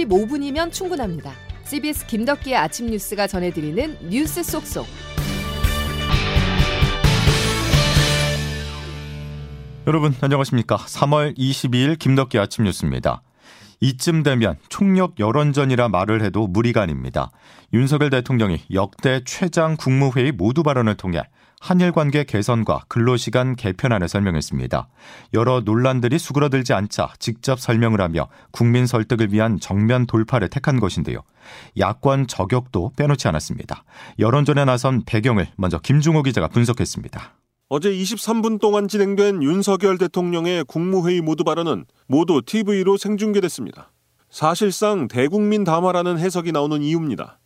45분이면 충분합니다. CBS 김덕기의 아침 뉴스가 전해드리는 뉴스 속속. 여러분 안녕하십니까? 3월 22일 김덕기 아침 뉴스입니다. 이쯤 되면 총력 여론전이라 말을 해도 무리가 아닙니다. 윤석열 대통령이 역대 최장 국무회의 모두 발언을 통해 한일 관계 개선과 근로시간 개편안을 설명했습니다. 여러 논란들이 수그러들지 않자 직접 설명을 하며 국민 설득을 위한 정면 돌파를 택한 것인데요. 야권 저격도 빼놓지 않았습니다. 여론전에 나선 배경을 먼저 김중호 기자가 분석했습니다. 어제 23분 동안 진행된 윤석열 대통령의 국무회의 모두 발언은 모두 TV로 생중계됐습니다. 사실상 대국민 담화라는 해석이 나오는 이유입니다.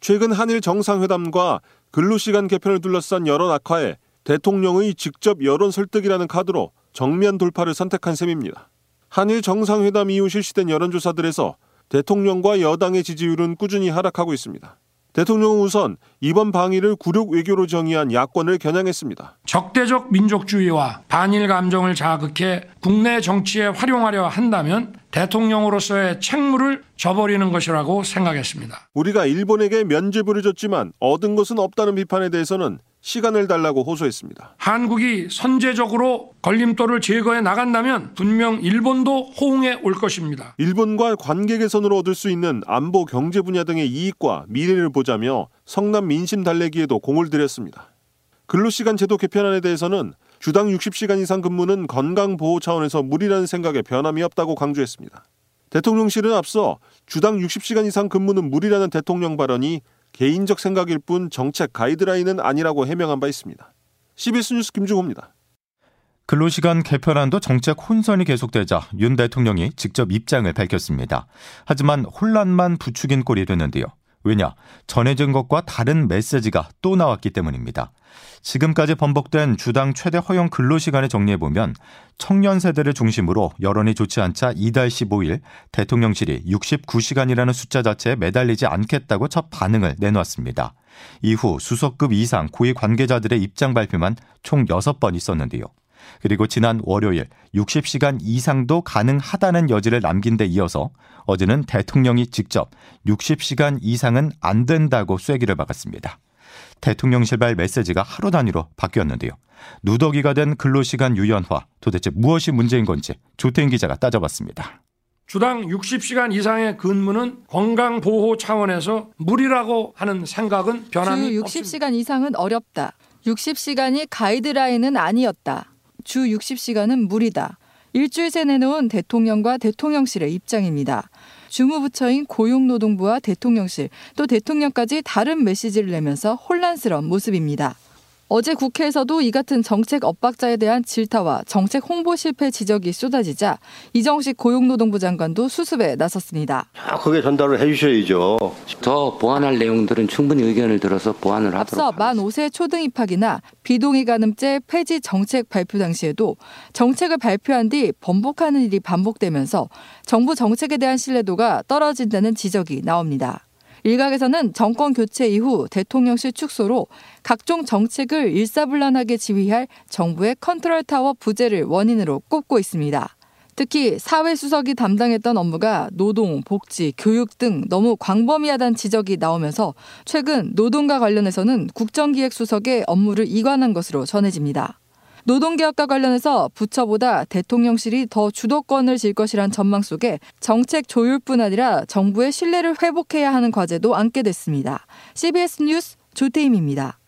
최근 한일 정상회담과 근로시간 개편을 둘러싼 여론 악화에 대통령의 직접 여론 설득이라는 카드로 정면 돌파를 선택한 셈입니다. 한일 정상회담 이후 실시된 여론조사들에서 대통령과 여당의 지지율은 꾸준히 하락하고 있습니다. 대통령은 우선 이번 방위를 굴욕 외교로 정의한 야권을 겨냥했습니다. 적대적 민족주의와 반일 감정을 자극해 국내 정치에 활용하려 한다면 대통령으로서의 책무를 져버리는 것이라고 생각했습니다. 우리가 일본에게 면죄부를 줬지만 얻은 것은 없다는 비판에 대해서는 시간을 달라고 호소했습니다. 한국이 선제적으로 걸림돌을 제거해 나간다면 분명 일본도 호응해 올 것입니다. 일본과 관계 개선으로 얻을 수 있는 안보 경제 분야 등의 이익과 미래를 보자며 성남 민심 달래기에도 공을 들였습니다. 근로시간 제도 개편안에 대해서는 주당 60시간 이상 근무는 건강 보호 차원에서 무리라는 생각에 변함이 없다고 강조했습니다. 대통령실은 앞서 주당 60시간 이상 근무는 무리라는 대통령 발언이 개인적 생각일 뿐 정책 가이드라인은 아니라고 해명한 바 있습니다. CBS 뉴스 김중호입니다. 근로시간 개편안도 정책 혼선이 계속되자 윤 대통령이 직접 입장을 밝혔습니다. 하지만 혼란만 부추긴 꼴이 됐는데요. 왜냐? 전해진 것과 다른 메시지가 또 나왔기 때문입니다. 지금까지 번복된 주당 최대 허용 근로시간을 정리해보면 청년 세대를 중심으로 여론이 좋지 않자 이달 15일 대통령실이 69시간이라는 숫자 자체에 매달리지 않겠다고 첫 반응을 내놓았습니다. 이후 수석급 이상 고위 관계자들의 입장 발표만 총 6번 있었는데요. 그리고 지난 월요일 60시간 이상도 가능하다는 여지를 남긴 데 이어서 어제는 대통령이 직접 60시간 이상은 안 된다고 쐐기를 박았습니다. 대통령 실발 메시지가 하루 단위로 바뀌었는데요. 누더기가 된 근로시간 유연화 도대체 무엇이 문제인 건지 조태인 기자가 따져봤습니다. 주당 60시간 이상의 근무는 건강 보호 차원에서 무리라고 하는 생각은 변함이 주 60시간 없습니다. 이상은 어렵다. 60시간이 가이드라인은 아니었다. 주 60시간은 무리다. 일주일 새 내놓은 대통령과 대통령실의 입장입니다. 주무부처인 고용노동부와 대통령실 또 대통령까지 다른 메시지를 내면서 혼란스러운 모습입니다. 어제 국회에서도 이 같은 정책 엇박자에 대한 질타와 정책 홍보 실패 지적이 쏟아지자 이정식 고용노동부 장관도 수습에 나섰습니다. 아, 그게 전달을 해주셔야죠. 더 보완할 내용들은 충분히 의견을 들어서 보완을 하도록 앞서 만 5세 초등 입학이나 비동의 간음죄 폐지 정책 발표 당시에도 정책을 발표한 뒤 번복하는 일이 반복되면서 정부 정책에 대한 신뢰도가 떨어진다는 지적이 나옵니다. 일각에서는 정권 교체 이후 대통령실 축소로 각종 정책을 일사불란하게 지휘할 정부의 컨트롤 타워 부재를 원인으로 꼽고 있습니다. 특히 사회수석이 담당했던 업무가 노동, 복지, 교육 등 너무 광범위하다는 지적이 나오면서 최근 노동과 관련해서는 국정기획수석의 업무를 이관한 것으로 전해집니다. 노동개혁과 관련해서 부처보다 대통령실이 더 주도권을 질 것이란 전망 속에 정책 조율뿐 아니라 정부의 신뢰를 회복해야 하는 과제도 안게 됐습니다. CBS 뉴스 조태임입니다.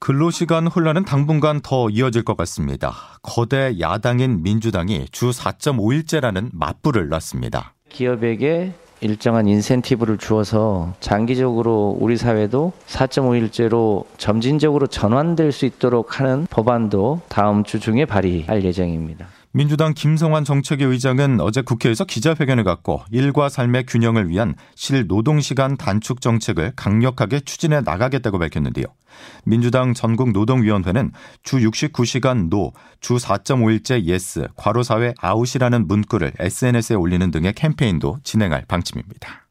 근로시간 혼란은 당분간 더 이어질 것 같습니다. 거대 야당인 민주당이 주 4.5일제라는 맞불을 놨습니다. 기업에게 일정한 인센티브를 주어서 장기적으로 우리 사회도 4.5일제로 점진적으로 전환될 수 있도록 하는 법안도 다음 주 중에 발의할 예정입니다. 민주당 김성환 정책위 의장은 어제 국회에서 기자회견을 갖고 일과 삶의 균형을 위한 실노동시간 단축 정책을 강력하게 추진해 나가겠다고 밝혔는데요. 민주당 전국 노동위원회는 주 69시간 노, 주 4.5일제 예스, 과로사회 아웃이라는 문구를 SNS에 올리는 등의 캠페인도 진행할 방침입니다.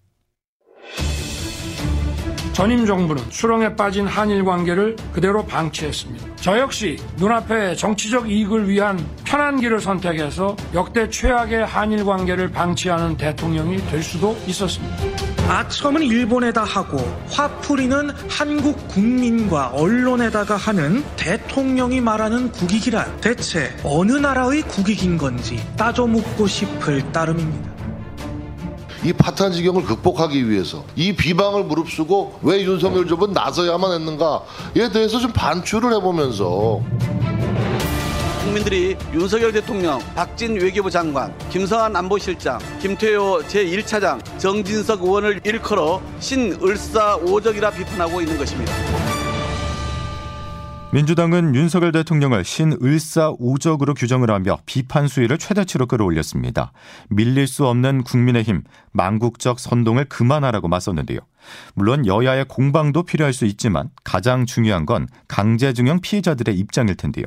전임 정부는 수렁에 빠진 한일 관계를 그대로 방치했습니다. 저 역시 눈앞에 정치적 이익을 위한 편한 길을 선택해서 역대 최악의 한일 관계를 방치하는 대통령이 될 수도 있었습니다. 아첨은 일본에다 하고 화풀이는 한국 국민과 언론에다가 하는 대통령이 말하는 국익이란 대체 어느 나라의 국익인 건지 따져 묻고 싶을 따름입니다. 이 파탄 지경을 극복하기 위해서 이 비방을 무릅쓰고 왜 윤석열 정부는 나서야만 했는가에 대해서 좀 반추를 해보면서 국민들이 윤석열 대통령, 박진 외교부 장관, 김성한 안보실장, 김태효 제1차장, 정진석 의원을 일컬어 신을사오적이라 비판하고 있는 것입니다. 민주당은 윤석열 대통령을 신을사우적으로 규정을 하며 비판 수위를 최대치로 끌어올렸습니다. 밀릴 수 없는 국민의힘 망국적 선동을 그만하라고 맞섰는데요. 물론 여야의 공방도 필요할 수 있지만 가장 중요한 건 강제징용 피해자들의 입장일 텐데요.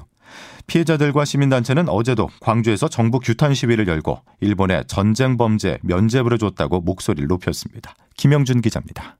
피해자들과 시민단체는 어제도 광주에서 정부 규탄 시위를 열고 일본의 전쟁 범죄 면죄부를 줬다고 목소리를 높였습니다. 김영준 기자입니다.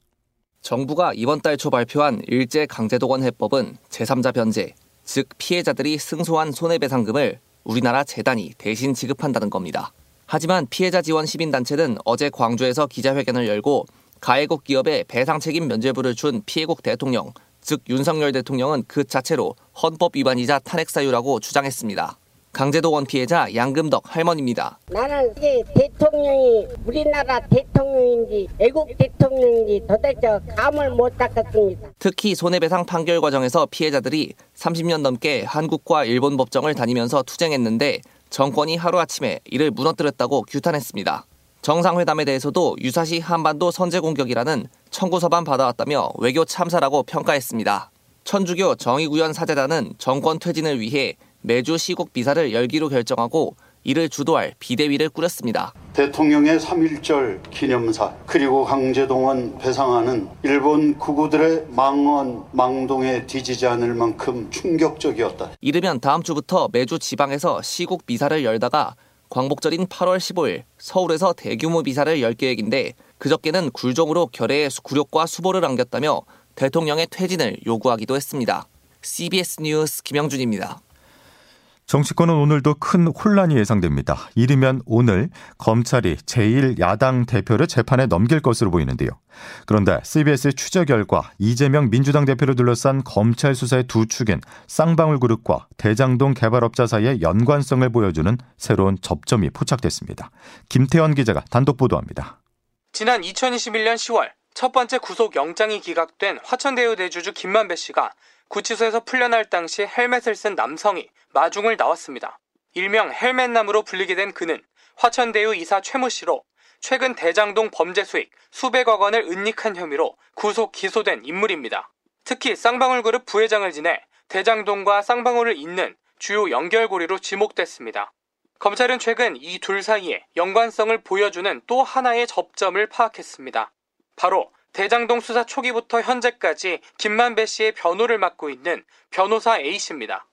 정부가 이번 달 초 발표한 일제 강제동원 해법은 제3자 변제, 즉 피해자들이 승소한 손해배상금을 우리나라 재단이 대신 지급한다는 겁니다. 하지만 피해자 지원 시민단체는 어제 광주에서 기자회견을 열고 가해국 기업에 배상 책임 면죄부를 준 피해국 대통령, 즉 윤석열 대통령은 그 자체로 헌법 위반이자 탄핵 사유라고 주장했습니다. 강제동원 피해자 양금덕 할머니입니다. 나는 이게 대통령이 우리나라 대통령인지 애국 대통령인지 도대체 감을 못 잡겠습니다. 특히 손해배상 판결 과정에서 피해자들이 30년 넘게 한국과 일본 법정을 다니면서 투쟁했는데 정권이 하루아침에 이를 무너뜨렸다고 규탄했습니다. 정상회담에 대해서도 유사시 한반도 선제 공격이라는 청구서만 받아왔다며 외교 참사라고 평가했습니다. 천주교 정의구현 사재단은 정권 퇴진을 위해 매주 시국 비사를 열기로 결정하고 이를 주도할 비대위를 꾸렸습니다. 대통령의 3.1절 기념사 그리고 강제동원 배상안은 일본 구구들의 망언 망동에 뒤지지 않을 만큼 충격적이었다. 이르면 다음 주부터 매주 지방에서 시국 비사를 열다가 광복절인 8월 15일 서울에서 대규모 비사를 열 계획인데 그저께는 굴종으로 결의에 굴욕과 수보를 안겼다며 대통령의 퇴진을 요구하기도 했습니다. CBS 뉴스 김영준입니다. 정치권은 오늘도 큰 혼란이 예상됩니다. 이르면 오늘 검찰이 제1야당 대표를 재판에 넘길 것으로 보이는데요. 그런데 CBS의 추적 결과 이재명 민주당 대표를 둘러싼 검찰 수사의 두 축인 쌍방울 그룹과 대장동 개발업자 사이의 연관성을 보여주는 새로운 접점이 포착됐습니다. 김태원 기자가 단독 보도합니다. 지난 2021년 10월 첫 번째 구속 영장이 기각된 화천대유 대주주 김만배 씨가 구치소에서 풀려날 당시 헬멧을 쓴 남성이 마중을 나왔습니다. 일명 헬멧남으로 불리게 된 그는 화천대유 이사 최모 씨로 최근 대장동 범죄 수익 수백억 원을 은닉한 혐의로 구속 기소된 인물입니다. 특히 쌍방울 그룹 부회장을 지내 대장동과 쌍방울을 잇는 주요 연결고리로 지목됐습니다. 검찰은 최근 이 둘 사이에 연관성을 보여주는 또 하나의 접점을 파악했습니다. 바로 대장동 수사 초기부터 현재까지 김만배 씨의 변호를 맡고 있는 변호사 A씨입니다.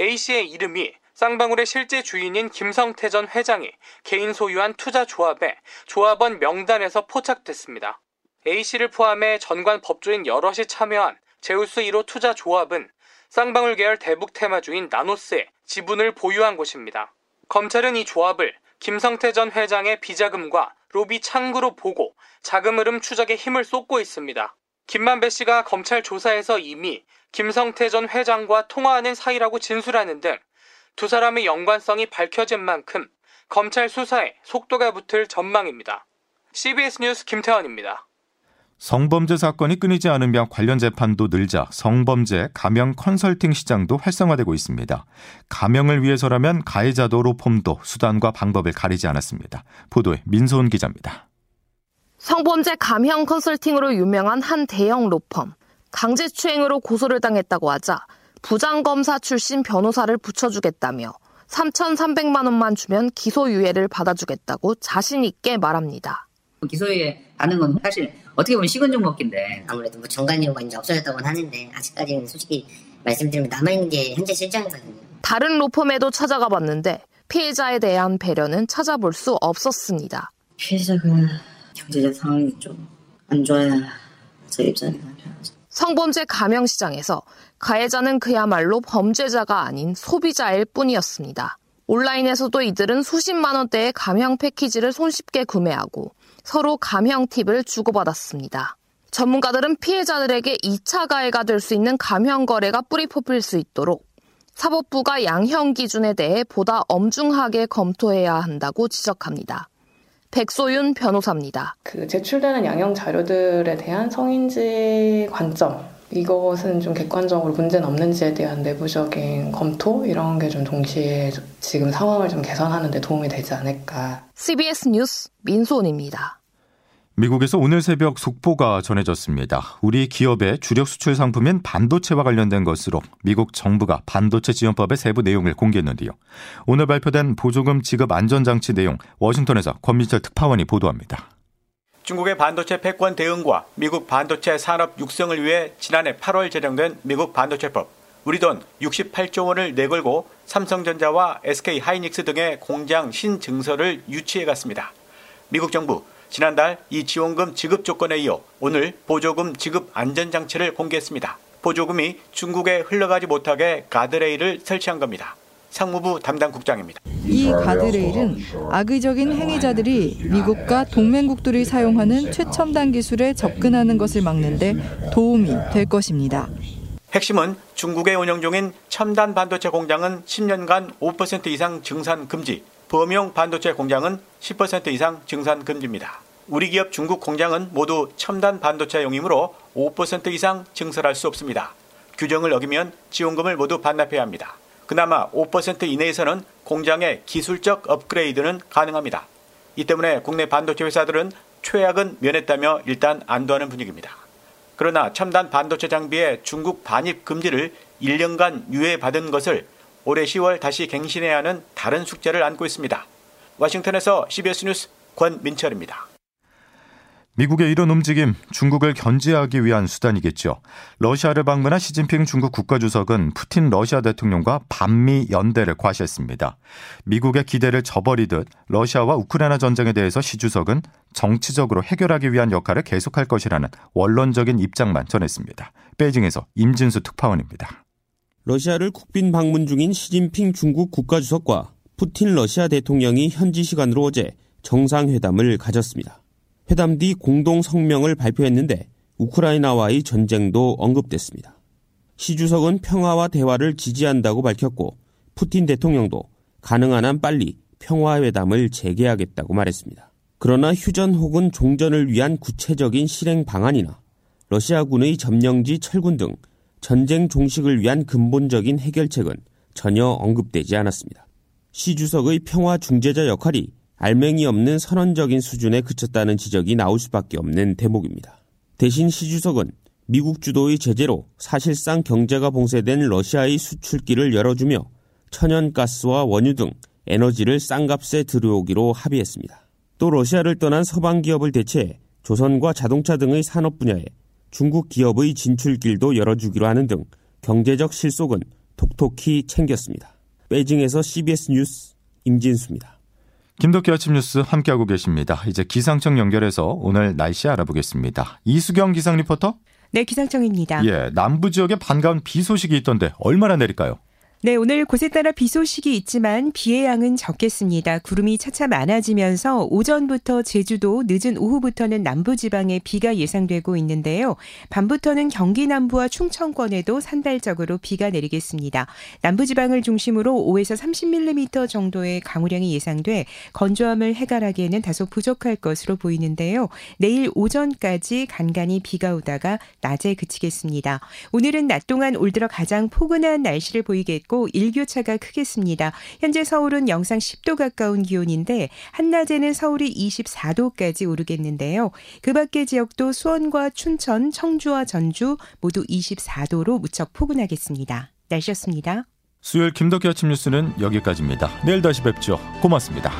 A씨의 이름이 쌍방울의 실제 주인인 김성태 전 회장이 개인 소유한 투자 조합의 조합원 명단에서 포착됐습니다. A씨를 포함해 전관 법조인 여럿이 참여한 제우스 1호 투자 조합은 쌍방울 계열 대북 테마주인 나노스의 지분을 보유한 곳입니다. 검찰은 이 조합을 김성태 전 회장의 비자금과 로비 창구로 보고 자금 흐름 추적에 힘을 쏟고 있습니다. 김만배 씨가 검찰 조사에서 이미 김성태 전 회장과 통화하는 사이라고 진술하는 등 두 사람의 연관성이 밝혀진 만큼 검찰 수사에 속도가 붙을 전망입니다. CBS 뉴스 김태원입니다. 성범죄 사건이 끊이지 않으며 관련 재판도 늘자 성범죄 가명 컨설팅 시장도 활성화되고 있습니다. 가명을 위해서라면 가해자도 로펌도 수단과 방법을 가리지 않았습니다. 보도에 민소은 기자입니다. 성범죄 가명 컨설팅으로 유명한 한 대형 로펌. 강제추행으로 고소를 당했다고 하자 부장검사 출신 변호사를 붙여주겠다며 3,300만 원만 주면 기소유예를 받아주겠다고 자신 있게 말합니다. 기소유 예 받는 건 사실 어떻게 보면 식은 죽 먹기인데 아무래도 뭐 정관료가 이제 없어졌다고는 하는데 아직까지는 솔직히 말씀드리면 남아있는 게 현재 실정이거든요. 다른 로펌에도 찾아가 봤는데 피해자에 대한 배려는 찾아볼 수 없었습니다. 피해자가 경제적 상황이 좀 안 좋아야 저희 입장에서 성범죄 가명 시장에서 가해자는 그야말로 범죄자가 아닌 소비자일 뿐이었습니다. 온라인에서도 이들은 수십만 원대의 가명 패키지를 손쉽게 구매하고 서로 가명 팁을 주고받았습니다. 전문가들은 피해자들에게 2차 가해가 될 수 있는 가명 거래가 뿌리 뽑힐 수 있도록 사법부가 양형 기준에 대해 보다 엄중하게 검토해야 한다고 지적합니다. 백소윤 변호사입니다. 그 제출되는 양형 자료들에 대한 성인지 관점 이것은 좀 객관적으로 문제는 없는지에 대한 내부적인 검토 이런 게 좀 동시에 지금 상황을 좀 개선하는 데 도움이 되지 않을까. CBS 뉴스 민소은입니다. 미국에서 오늘 새벽 속보가 전해졌습니다. 우리 기업의 주력 수출 상품인 반도체와 관련된 것으로 미국 정부가 반도체 지원법의 세부 내용을 공개했는데요. 오늘 발표된 보조금 지급 안전장치 내용 워싱턴에서 권민철 특파원이 보도합니다. 중국의 반도체 패권 대응과 미국 반도체 산업 육성을 위해 지난해 8월 제정된 미국 반도체법. 우리 돈 68조 원을 내걸고 삼성전자와 SK 하이닉스 등의 공장 신증서를 유치해 갔습니다. 미국 정부 지난달 이 지원금 지급 조건에 이어 오늘 보조금 지급 안전장치를 공개했습니다. 보조금이 중국에 흘러가지 못하게 가드레일을 설치한 겁니다. 상무부 담당 국장입니다. 이 가드레일은 악의적인 행위자들이 미국과 동맹국들이 사용하는 최첨단 기술에 접근하는 것을 막는데 도움이 될 것입니다. 핵심은 중국의 운영 중인 첨단 반도체 공장은 10년간 5% 이상 증산 금지, 범용 반도체 공장은 10% 이상 증산 금지입니다. 우리 기업 중국 공장은 모두 첨단 반도체용이므로 5% 이상 증설할 수 없습니다. 규정을 어기면 지원금을 모두 반납해야 합니다. 그나마 5% 이내에서는 공장의 기술적 업그레이드는 가능합니다. 이 때문에 국내 반도체 회사들은 최악은 면했다며 일단 안도하는 분위기입니다. 그러나 첨단 반도체 장비의 중국 반입 금지를 1년간 유예받은 것을 올해 10월 다시 갱신해야 하는 다른 숙제를 안고 있습니다. 워싱턴에서 CBS 뉴스 권민철입니다. 미국의 이런 움직임 중국을 견제하기 위한 수단이겠죠. 러시아를 방문한 시진핑 중국 국가주석은 푸틴 러시아 대통령과 반미 연대를 과시했습니다. 미국의 기대를 저버리듯 러시아와 우크라이나 전쟁에 대해서 시 주석은 정치적으로 해결하기 위한 역할을 계속할 것이라는 원론적인 입장만 전했습니다. 베이징에서 임진수 특파원입니다. 러시아를 국빈 방문 중인 시진핑 중국 국가주석과 푸틴 러시아 대통령이 현지 시간으로 어제 정상회담을 가졌습니다. 회담 뒤 공동 성명을 발표했는데 우크라이나와의 전쟁도 언급됐습니다. 시 주석은 평화와 대화를 지지한다고 밝혔고 푸틴 대통령도 가능한 한 빨리 평화회담을 재개하겠다고 말했습니다. 그러나 휴전 혹은 종전을 위한 구체적인 실행 방안이나 러시아군의 점령지 철군 등 전쟁 종식을 위한 근본적인 해결책은 전혀 언급되지 않았습니다. 시 주석의 평화 중재자 역할이 알맹이 없는 선언적인 수준에 그쳤다는 지적이 나올 수밖에 없는 대목입니다. 대신 시 주석은 미국 주도의 제재로 사실상 경제가 봉쇄된 러시아의 수출길을 열어주며 천연가스와 원유 등 에너지를 싼 값에 들여오기로 합의했습니다. 또 러시아를 떠난 서방 기업을 대체해 조선과 자동차 등의 산업 분야에 중국 기업의 진출길도 열어주기로 하는 등 경제적 실속은 톡톡히 챙겼습니다. 베이징에서 CBS 뉴스 임진수입니다. 김덕기 아침 뉴스 함께하고 계십니다. 이제 기상청 연결해서 오늘 날씨 알아보겠습니다. 이수경 기상 리포터? 네, 기상청입니다. 예, 남부 지역에 반가운 비 소식이 있던데 얼마나 내릴까요? 네, 오늘 곳에 따라 비 소식이 있지만 비의 양은 적겠습니다. 구름이 차차 많아지면서 오전부터 제주도, 늦은 오후부터는 남부지방에 비가 예상되고 있는데요. 밤부터는 경기 남부와 충청권에도 산발적으로 비가 내리겠습니다. 남부지방을 중심으로 5에서 30mm 정도의 강우량이 예상돼 건조함을 해결하기에는 다소 부족할 것으로 보이는데요. 내일 오전까지 간간히 비가 오다가 낮에 그치겠습니다. 오늘은 낮 동안 올 들어 가장 포근한 날씨를 보이겠고 있고 일교차가 크겠습니다. 현재 서울은 영상 10도 가까운 기온인데 한낮에는 서울이 24도까지 오르겠는데요. 그 밖의 지역도 수원과 춘천, 청주와 전주 모두 24도로 무척 포근하겠습니다. 날씨였습니다. 수요일 김덕기 아침 뉴스는 여기까지입니다. 내일 다시 뵙죠. 고맙습니다.